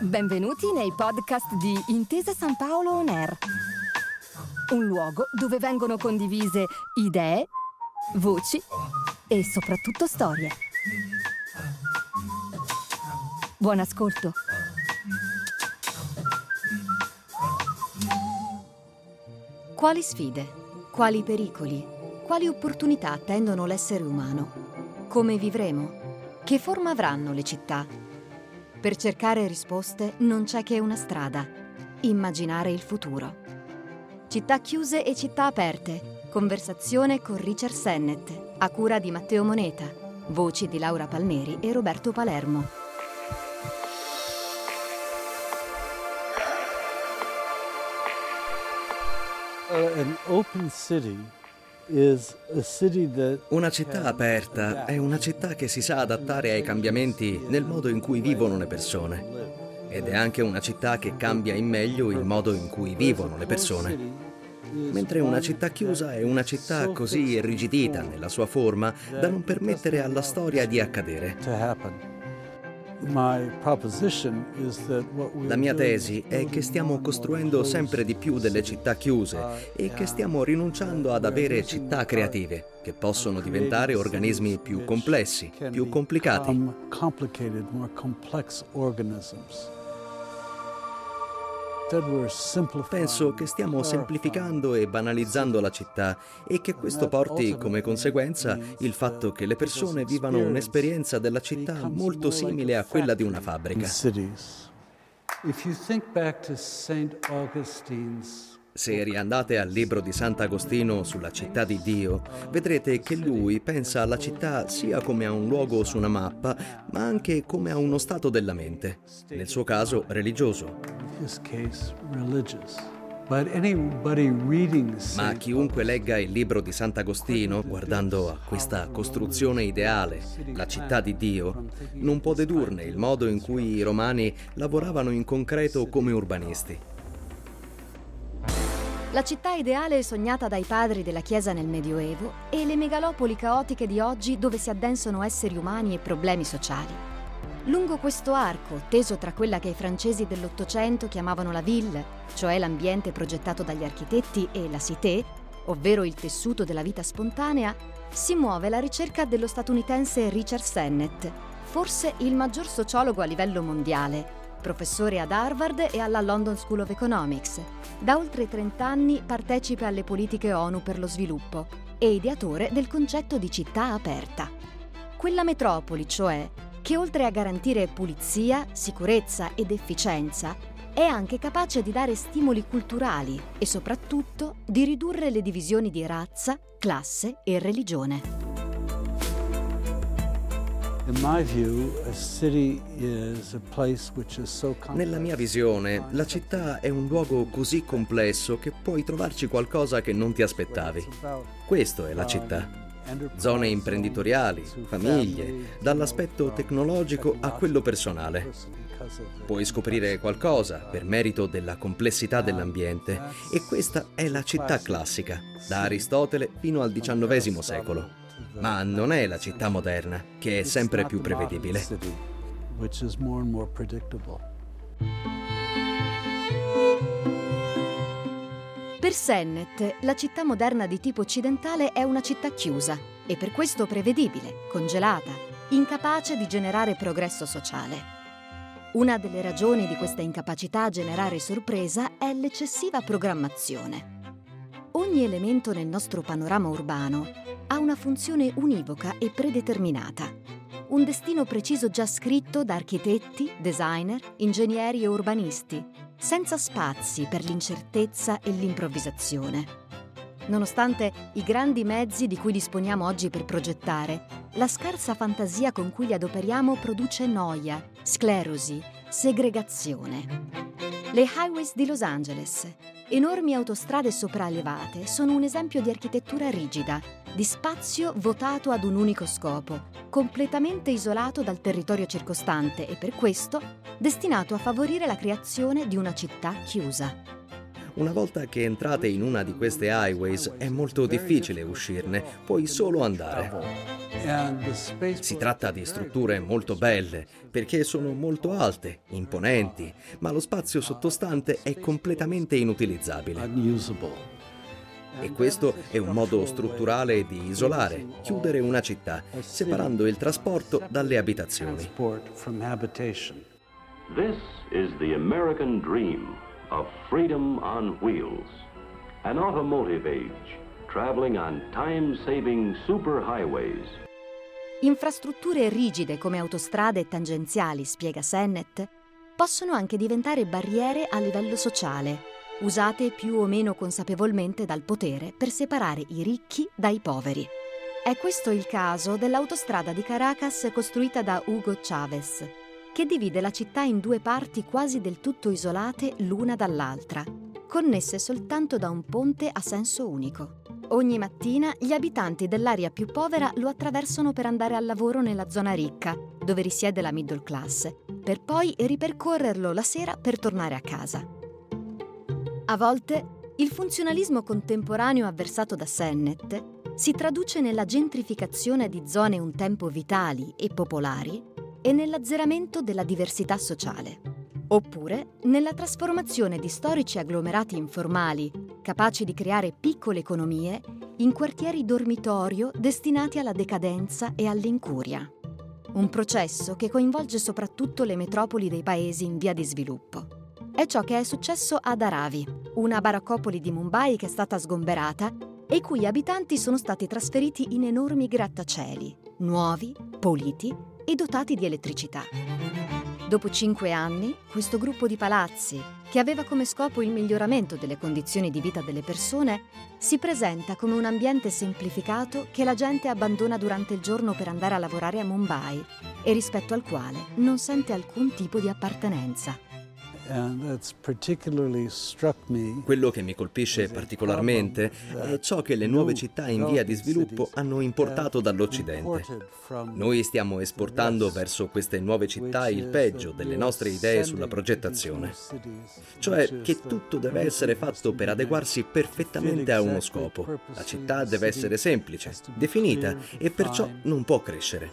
Benvenuti nei podcast di Intesa San Paolo On Air. Un luogo dove vengono condivise idee, voci e soprattutto storie. Buon ascolto. Quali sfide, quali pericoli, quali opportunità attendono l'essere umano? Come vivremo? Che forma avranno le città? Per cercare risposte non c'è che una strada, immaginare il futuro. Città chiuse e città aperte. Conversazione con Richard Sennett, a cura di Matteo Moneta. Voci di Laura Palmeri e Roberto Palermo. Una città aperta è una città che si sa adattare ai cambiamenti nel modo in cui vivono le persone. Ed è anche una città che cambia in meglio il modo in cui vivono le persone. Mentre una città chiusa è una città così irrigidita nella sua forma da non permettere alla storia di accadere. La mia tesi è che stiamo costruendo sempre di più delle città chiuse e che stiamo rinunciando ad avere città creative, che possono diventare organismi più complessi, più complicati. Penso che stiamo semplificando e banalizzando la città e che questo porti come conseguenza il fatto che le persone vivano un'esperienza della città molto simile a quella di una fabbrica. Se riandate al libro di Sant'Agostino sulla città di Dio, vedrete che lui pensa alla città sia come a un luogo su una mappa, ma anche come a uno stato della mente, nel suo caso religioso. Ma chiunque legga il libro di Sant'Agostino, guardando a questa costruzione ideale, la città di Dio, non può dedurne il modo in cui i romani lavoravano in concreto come urbanisti. La città ideale sognata dai padri della Chiesa nel Medioevo e le megalopoli caotiche di oggi dove si addensano esseri umani e problemi sociali. Lungo questo arco, teso tra quella che i francesi dell'Ottocento chiamavano la ville, cioè l'ambiente progettato dagli architetti, e la cité, ovvero il tessuto della vita spontanea, si muove la ricerca dello statunitense Richard Sennett, forse il maggior sociologo a livello mondiale, professore ad Harvard e alla London School of Economics. Da oltre 30 anni partecipa alle politiche ONU per lo sviluppo e ideatore del concetto di città aperta. Quella metropoli, cioè, che oltre a garantire pulizia, sicurezza ed efficienza, è anche capace di dare stimoli culturali e soprattutto di ridurre le divisioni di razza, classe e religione. Nella mia visione, la città è un luogo così complesso che puoi trovarci qualcosa che non ti aspettavi. Questo è la città. Zone imprenditoriali, famiglie, dall'aspetto tecnologico a quello personale. Puoi scoprire qualcosa per merito della complessità dell'ambiente e questa è la città classica, da Aristotele fino al XIX secolo. Ma non è la città moderna, che è sempre più prevedibile. Per Sennett, la città moderna di tipo occidentale è una città chiusa e per questo prevedibile, congelata, incapace di generare progresso sociale. Una delle ragioni di questa incapacità a generare sorpresa è l'eccessiva programmazione. Ogni elemento nel nostro panorama urbano ha una funzione univoca e predeterminata. Un destino preciso già scritto da architetti, designer, ingegneri e urbanisti, senza spazi per l'incertezza e l'improvvisazione. Nonostante i grandi mezzi di cui disponiamo oggi per progettare, la scarsa fantasia con cui li adoperiamo produce noia, sclerosi, segregazione. Le highways di Los Angeles, enormi autostrade sopraelevate, sono un esempio di architettura rigida, di spazio votato ad un unico scopo, completamente isolato dal territorio circostante e per questo destinato a favorire la creazione di una città chiusa. Una volta che entrate in una di queste highways è molto difficile uscirne, puoi solo andare. Si tratta di strutture molto belle perché sono molto alte, imponenti, ma lo spazio sottostante è completamente inutilizzabile. E questo è un modo strutturale di isolare, chiudere una città, separando il trasporto dalle abitazioni. This is the American dream of freedom on wheels, an automotive age traveling on time-saving superhighways. Infrastrutture rigide come autostrade e tangenziali, spiega Sennett, possono anche diventare barriere a livello sociale, usate più o meno consapevolmente dal potere per separare i ricchi dai poveri. È questo il caso dell'autostrada di Caracas costruita da Hugo Chavez, che divide la città in due parti quasi del tutto isolate l'una dall'altra, connesse soltanto da un ponte a senso unico. Ogni mattina gli abitanti dell'area più povera lo attraversano per andare al lavoro nella zona ricca, dove risiede la middle class, per poi ripercorrerlo la sera per tornare a casa. A volte il funzionalismo contemporaneo avversato da Sennett si traduce nella gentrificazione di zone un tempo vitali e popolari e nell'azzeramento della diversità sociale oppure nella trasformazione di storici agglomerati informali, capaci di creare piccole economie, in quartieri dormitorio destinati alla decadenza e all'incuria. Un processo che coinvolge soprattutto le metropoli dei paesi in via di sviluppo. È ciò che è successo ad Aravi, una baraccopoli di Mumbai che è stata sgomberata e i cui abitanti sono stati trasferiti in enormi grattacieli, nuovi, puliti e dotati di elettricità. Dopo cinque anni, questo gruppo di palazzi, che aveva come scopo il miglioramento delle condizioni di vita delle persone, si presenta come un ambiente semplificato che la gente abbandona durante il giorno per andare a lavorare a Mumbai e rispetto al quale non sente alcun tipo di appartenenza. Quello che mi colpisce particolarmente è ciò che le nuove città in via di sviluppo hanno importato dall'Occidente. Noi stiamo esportando verso queste nuove città il peggio delle nostre idee sulla progettazione, cioè che tutto deve essere fatto per adeguarsi perfettamente a uno scopo. La città deve essere semplice, definita e perciò non può crescere.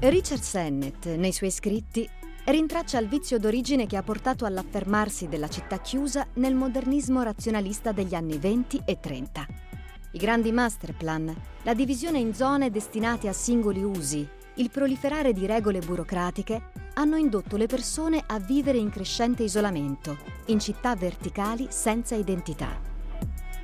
Richard Sennett, nei suoi scritti, rintraccia il vizio d'origine che ha portato all'affermarsi della città chiusa nel modernismo razionalista degli anni 20 e 30. I grandi masterplan, la divisione in zone destinate a singoli usi, il proliferare di regole burocratiche hanno indotto le persone a vivere in crescente isolamento, in città verticali senza identità.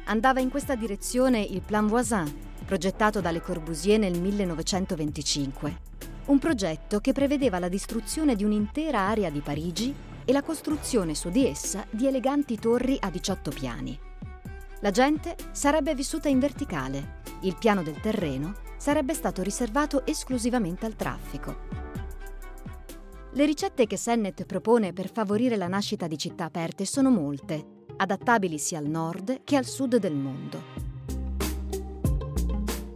Andava in questa direzione il Plan Voisin, progettato da Le Corbusier nel 1925 un progetto che prevedeva la distruzione di un'intera area di Parigi e la costruzione su di essa di eleganti torri a 18 piani. La gente sarebbe vissuta in verticale, il piano del terreno sarebbe stato riservato esclusivamente al traffico. Le ricette che Sennett propone per favorire la nascita di città aperte sono molte, adattabili sia al nord che al sud del mondo.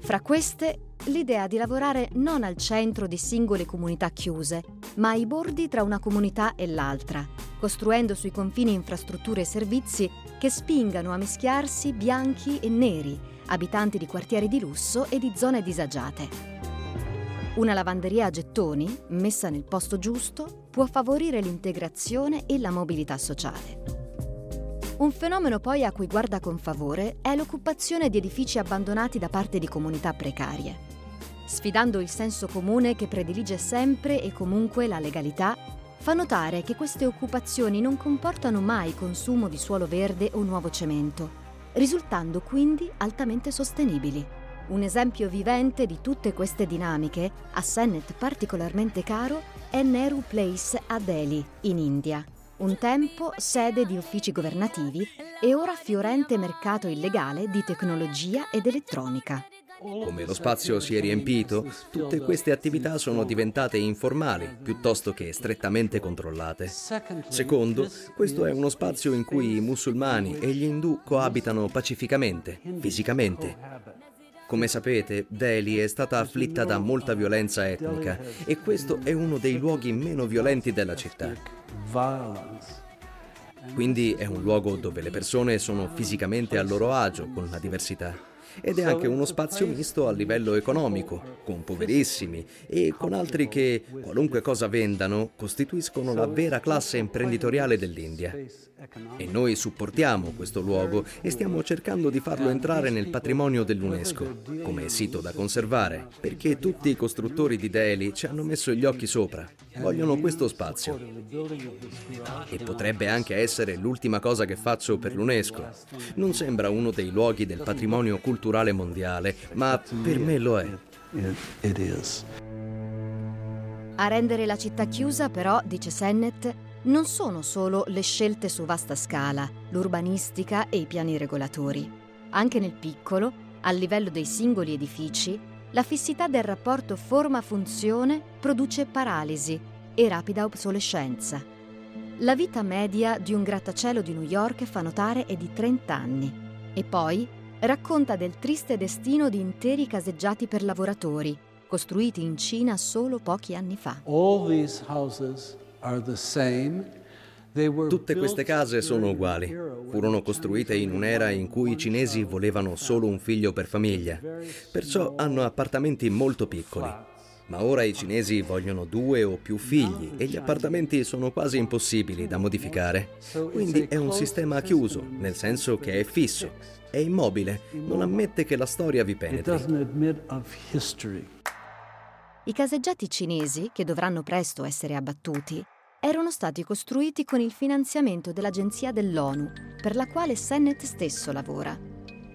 Fra queste l'idea di lavorare non al centro di singole comunità chiuse, ma ai bordi tra una comunità e l'altra, costruendo sui confini infrastrutture e servizi che spingano a mischiarsi bianchi e neri, abitanti di quartieri di lusso e di zone disagiate. Una lavanderia a gettoni, messa nel posto giusto, può favorire l'integrazione e la mobilità sociale. Un fenomeno poi a cui guarda con favore è l'occupazione di edifici abbandonati da parte di comunità precarie sfidando il senso comune che predilige sempre e comunque la legalità, fa notare che queste occupazioni non comportano mai consumo di suolo verde o nuovo cemento, risultando quindi altamente sostenibili. Un esempio vivente di tutte queste dinamiche, a Sennett particolarmente caro, è Nehru Place a Delhi, in India, un tempo sede di uffici governativi e ora fiorente mercato illegale di tecnologia ed elettronica. Come lo spazio si è riempito, tutte queste attività sono diventate informali piuttosto che strettamente controllate. Secondo, questo è uno spazio in cui i musulmani e gli indù coabitano pacificamente, fisicamente. Come sapete, Delhi è stata afflitta da molta violenza etnica e questo è uno dei luoghi meno violenti della città. Quindi è un luogo dove le persone sono fisicamente a loro agio con la diversità. Ed è anche uno spazio misto a livello economico, con poverissimi e con altri che, qualunque cosa vendano, costituiscono la vera classe imprenditoriale dell'India. E noi supportiamo questo luogo e stiamo cercando di farlo entrare nel patrimonio dell'UNESCO, come sito da conservare, perché tutti i costruttori di Delhi ci hanno messo gli occhi sopra. Vogliono questo spazio. E potrebbe anche essere l'ultima cosa che faccio per l'UNESCO. Non sembra uno dei luoghi del patrimonio culturale mondiale, ma per me lo è. A rendere la città chiusa, però, dice Sennett, non sono solo le scelte su vasta scala, l'urbanistica e i piani regolatori. Anche nel piccolo, a livello dei singoli edifici, la fissità del rapporto forma-funzione produce paralisi e rapida obsolescenza. La vita media di un grattacielo di New York, fa notare, è di 30 anni. E poi racconta del triste destino di interi caseggiati per lavoratori, costruiti in Cina solo pochi anni fa. Tutte queste case sono uguali. Furono costruite in un'era in cui i cinesi volevano solo un figlio per famiglia, perciò hanno appartamenti molto piccoli. Ma ora i cinesi vogliono due o più figli e gli appartamenti sono quasi impossibili da modificare. Quindi è un sistema chiuso, nel senso che è fisso, è immobile, non ammette che la storia vi penetri. I caseggiati cinesi, che dovranno presto essere abbattuti, erano stati costruiti con il finanziamento dell'agenzia dell'ONU, per la quale Sennett stesso lavora.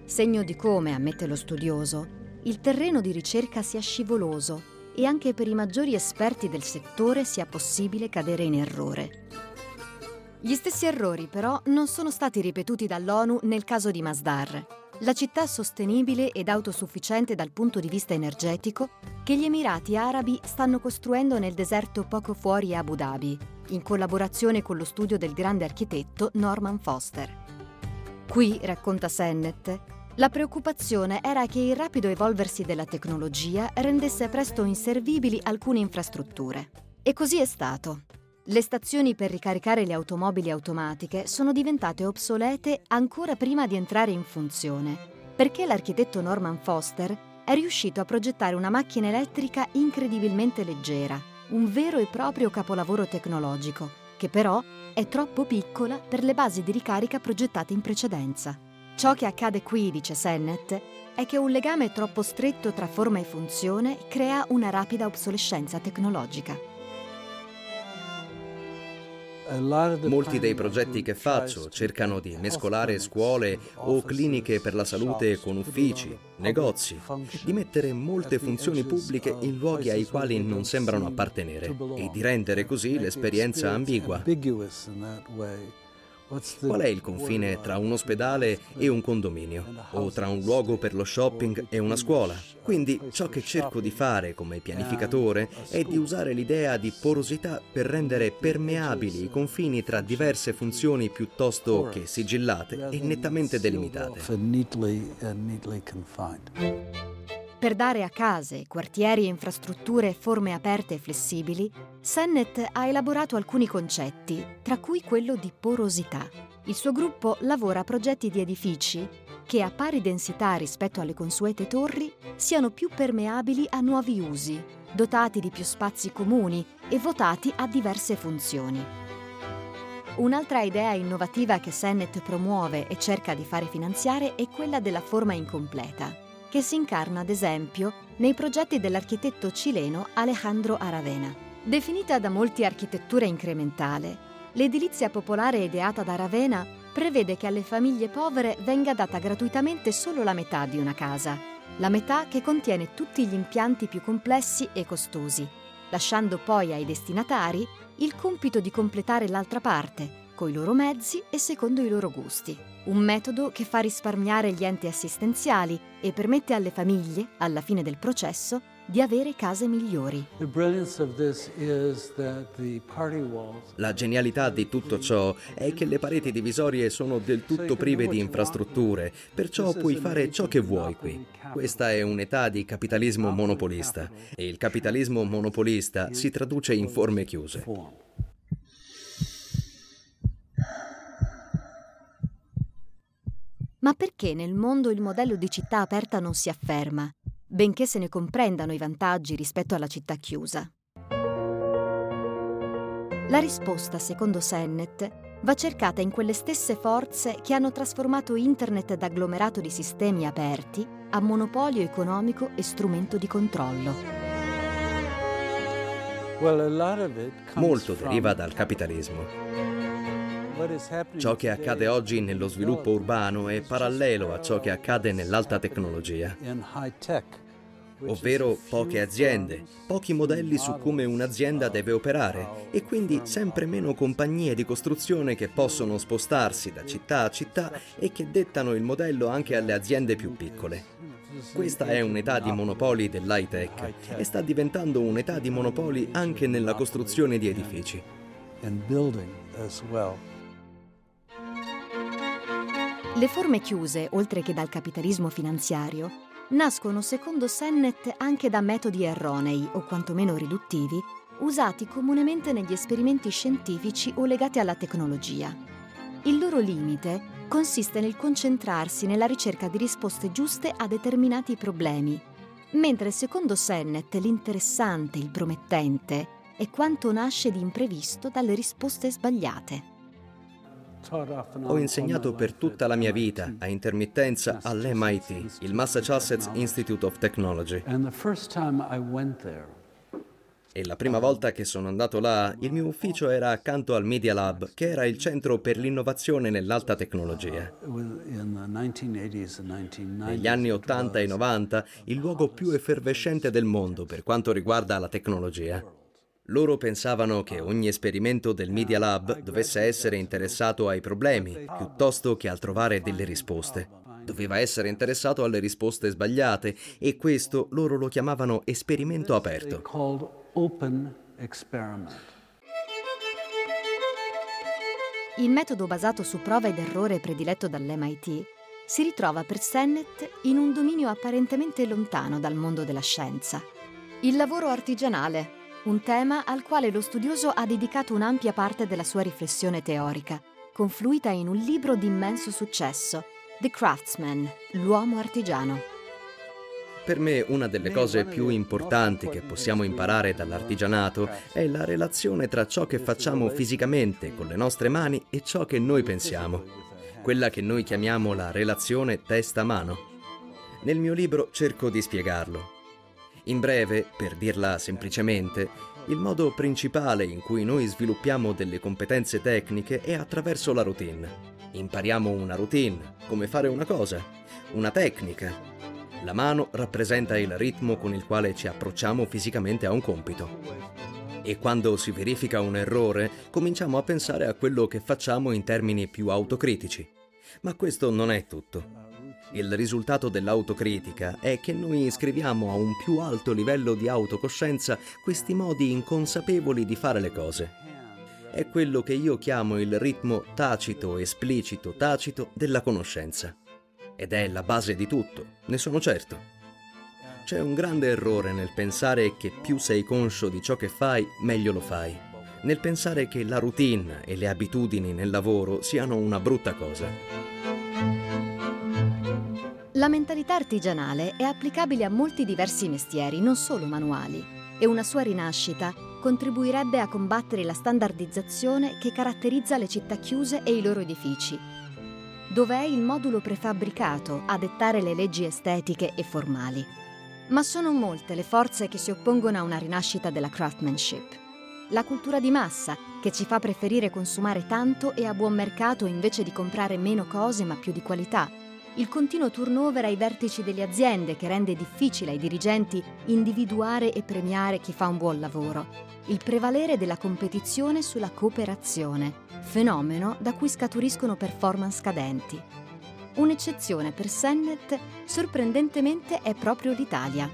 Segno di come, ammette lo studioso, il terreno di ricerca sia scivoloso e anche per i maggiori esperti del settore sia possibile cadere in errore. Gli stessi errori però non sono stati ripetuti dall'ONU nel caso di Masdar, la città sostenibile ed autosufficiente dal punto di vista energetico che gli Emirati Arabi stanno costruendo nel deserto poco fuori Abu Dhabi, in collaborazione con lo studio del grande architetto Norman Foster. Qui, racconta Sennett, la preoccupazione era che il rapido evolversi della tecnologia rendesse presto inservibili alcune infrastrutture. E così è stato. Le stazioni per ricaricare le automobili automatiche sono diventate obsolete ancora prima di entrare in funzione, perché l'architetto Norman Foster è riuscito a progettare una macchina elettrica incredibilmente leggera, un vero e proprio capolavoro tecnologico, che però è troppo piccola per le basi di ricarica progettate in precedenza. Ciò che accade qui, dice Sennett, è che un legame troppo stretto tra forma e funzione crea una rapida obsolescenza tecnologica. Molti dei progetti che faccio cercano di mescolare scuole o cliniche per la salute con uffici, negozi, di mettere molte funzioni pubbliche in luoghi ai quali non sembrano appartenere e di rendere così l'esperienza ambigua. Qual è il confine tra un ospedale e un condominio? O tra un luogo per lo shopping e una scuola? Quindi ciò che cerco di fare come pianificatore è di usare l'idea di porosità per rendere permeabili i confini tra diverse funzioni piuttosto che sigillate e nettamente delimitate. Per dare a case, quartieri e infrastrutture forme aperte e flessibili, Sennett ha elaborato alcuni concetti, tra cui quello di porosità. Il suo gruppo lavora a progetti di edifici che a pari densità rispetto alle consuete torri siano più permeabili a nuovi usi, dotati di più spazi comuni e votati a diverse funzioni. Un'altra idea innovativa che Sennett promuove e cerca di fare finanziare è quella della forma incompleta che si incarna ad esempio nei progetti dell'architetto cileno Alejandro Aravena. Definita da molti architettura incrementale, l'edilizia popolare ideata da Aravena prevede che alle famiglie povere venga data gratuitamente solo la metà di una casa, la metà che contiene tutti gli impianti più complessi e costosi, lasciando poi ai destinatari il compito di completare l'altra parte, coi loro mezzi e secondo i loro gusti. Un metodo che fa risparmiare gli enti assistenziali e permette alle famiglie, alla fine del processo, di avere case migliori. La genialità di tutto ciò è che le pareti divisorie sono del tutto prive di infrastrutture, perciò puoi fare ciò che vuoi qui. Questa è un'età di capitalismo monopolista e il capitalismo monopolista si traduce in forme chiuse. Ma perché nel mondo il modello di città aperta non si afferma, benché se ne comprendano i vantaggi rispetto alla città chiusa? La risposta, secondo Sennett, va cercata in quelle stesse forze che hanno trasformato Internet da agglomerato di sistemi aperti a monopolio economico e strumento di controllo. Molto deriva dal capitalismo. Ciò che accade oggi nello sviluppo urbano è parallelo a ciò che accade nell'alta tecnologia, ovvero poche aziende, pochi modelli su come un'azienda deve operare e quindi sempre meno compagnie di costruzione che possono spostarsi da città a città e che dettano il modello anche alle aziende più piccole. Questa è un'età di monopoli dell'high tech e sta diventando un'età di monopoli anche nella costruzione di edifici. Le forme chiuse, oltre che dal capitalismo finanziario, nascono secondo Sennett anche da metodi erronei o quantomeno riduttivi usati comunemente negli esperimenti scientifici o legati alla tecnologia. Il loro limite consiste nel concentrarsi nella ricerca di risposte giuste a determinati problemi, mentre secondo Sennett l'interessante, il promettente, è quanto nasce di imprevisto dalle risposte sbagliate. Ho insegnato per tutta la mia vita a intermittenza all'MIT, il Massachusetts Institute of Technology. E la prima volta che sono andato là, il mio ufficio era accanto al Media Lab, che era il centro per l'innovazione nell'alta tecnologia. Negli anni 80 e 90, il luogo più effervescente del mondo per quanto riguarda la tecnologia. Loro pensavano che ogni esperimento del Media Lab dovesse essere interessato ai problemi piuttosto che al trovare delle risposte. Doveva essere interessato alle risposte sbagliate e questo loro lo chiamavano esperimento aperto. Il metodo basato su prova ed errore prediletto dall'MIT si ritrova per Sennett in un dominio apparentemente lontano dal mondo della scienza. Il lavoro artigianale, un tema al quale lo studioso ha dedicato un'ampia parte della sua riflessione teorica, confluita in un libro di immenso successo, The Craftsman, l'uomo artigiano. Per me una delle cose più importanti che possiamo imparare dall'artigianato è la relazione tra ciò che facciamo fisicamente con le nostre mani e ciò che noi pensiamo, quella che noi chiamiamo la relazione testa-mano. Nel mio libro cerco di spiegarlo, in breve, per dirla semplicemente, il modo principale in cui noi sviluppiamo delle competenze tecniche è attraverso la routine. Impariamo una routine, come fare una cosa, una tecnica. La mano rappresenta il ritmo con il quale ci approcciamo fisicamente a un compito. E quando si verifica un errore, cominciamo a pensare a quello che facciamo in termini più autocritici. Ma questo non è tutto. Il risultato dell'autocritica è che noi iscriviamo a un più alto livello di autocoscienza questi modi inconsapevoli di fare le cose. È quello che io chiamo il ritmo tacito, esplicito, tacito della conoscenza. Ed è la base di tutto, ne sono certo. C'è un grande errore nel pensare che più sei conscio di ciò che fai, meglio lo fai. Nel pensare che la routine e le abitudini nel lavoro siano una brutta cosa. La mentalità artigianale è applicabile a molti diversi mestieri, non solo manuali, e una sua rinascita contribuirebbe a combattere la standardizzazione che caratterizza le città chiuse e i loro edifici, dove è il modulo prefabbricato a dettare le leggi estetiche e formali. Ma sono molte le forze che si oppongono a una rinascita della craftsmanship. La cultura di massa, che ci fa preferire consumare tanto e a buon mercato invece di comprare meno cose ma più di qualità, il continuo turnover ai vertici delle aziende che rende difficile ai dirigenti individuare e premiare chi fa un buon lavoro, il prevalere della competizione sulla cooperazione, fenomeno da cui scaturiscono performance cadenti. Un'eccezione per Sennett, sorprendentemente, è proprio l'Italia.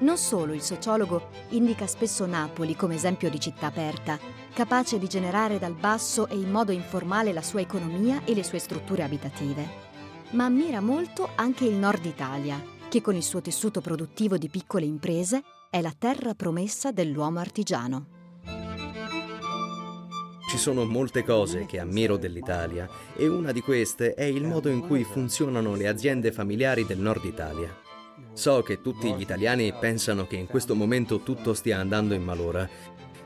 Non solo il sociologo indica spesso Napoli come esempio di città aperta, capace di generare dal basso e in modo informale la sua economia e le sue strutture abitative ma ammira molto anche il nord Italia, che con il suo tessuto produttivo di piccole imprese è la terra promessa dell'uomo artigiano. Ci sono molte cose che ammiro dell'Italia e una di queste è il modo in cui funzionano le aziende familiari del nord Italia. So che tutti gli italiani pensano che in questo momento tutto stia andando in malora,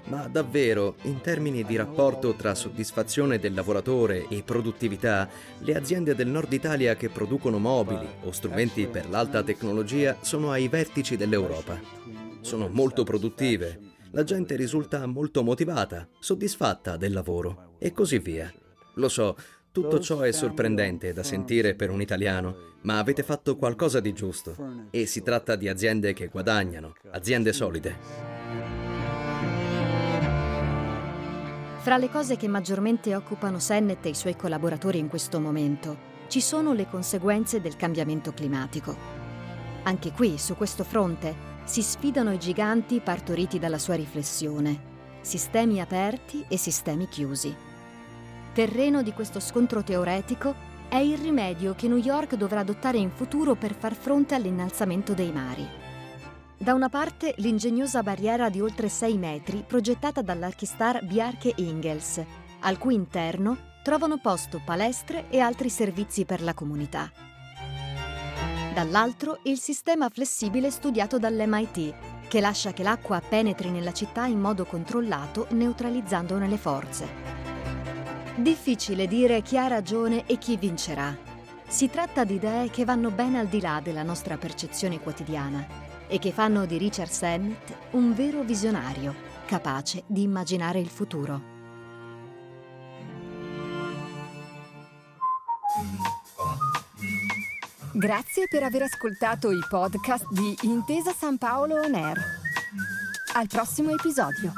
ma davvero, in termini di rapporto tra soddisfazione del lavoratore e produttività, le aziende del nord Italia che producono mobili o strumenti per l'alta tecnologia sono ai vertici dell'Europa. Sono molto produttive, la gente risulta molto motivata, soddisfatta del lavoro e così via. Lo so, tutto ciò è sorprendente da sentire per un italiano, ma avete fatto qualcosa di giusto. E si tratta di aziende che guadagnano, aziende solide. Fra le cose che maggiormente occupano Sennet e i suoi collaboratori in questo momento, ci sono le conseguenze del cambiamento climatico. Anche qui, su questo fronte, si sfidano i giganti partoriti dalla sua riflessione, sistemi aperti e sistemi chiusi. Terreno di questo scontro teoretico è il rimedio che New York dovrà adottare in futuro per far fronte all'innalzamento dei mari. Da una parte l'ingegnosa barriera di oltre 6 metri progettata dall'archistar Bjarke Ingels, al cui interno trovano posto palestre e altri servizi per la comunità dall'altro il sistema flessibile studiato dall'MIT, che lascia che l'acqua penetri nella città in modo controllato, neutralizzandone le forze. Difficile dire chi ha ragione e chi vincerà. Si tratta di idee che vanno ben al di là della nostra percezione quotidiana e che fanno di Richard Sennett un vero visionario, capace di immaginare il futuro. Grazie per aver ascoltato i podcast di Intesa San Paolo On Air. Al prossimo episodio.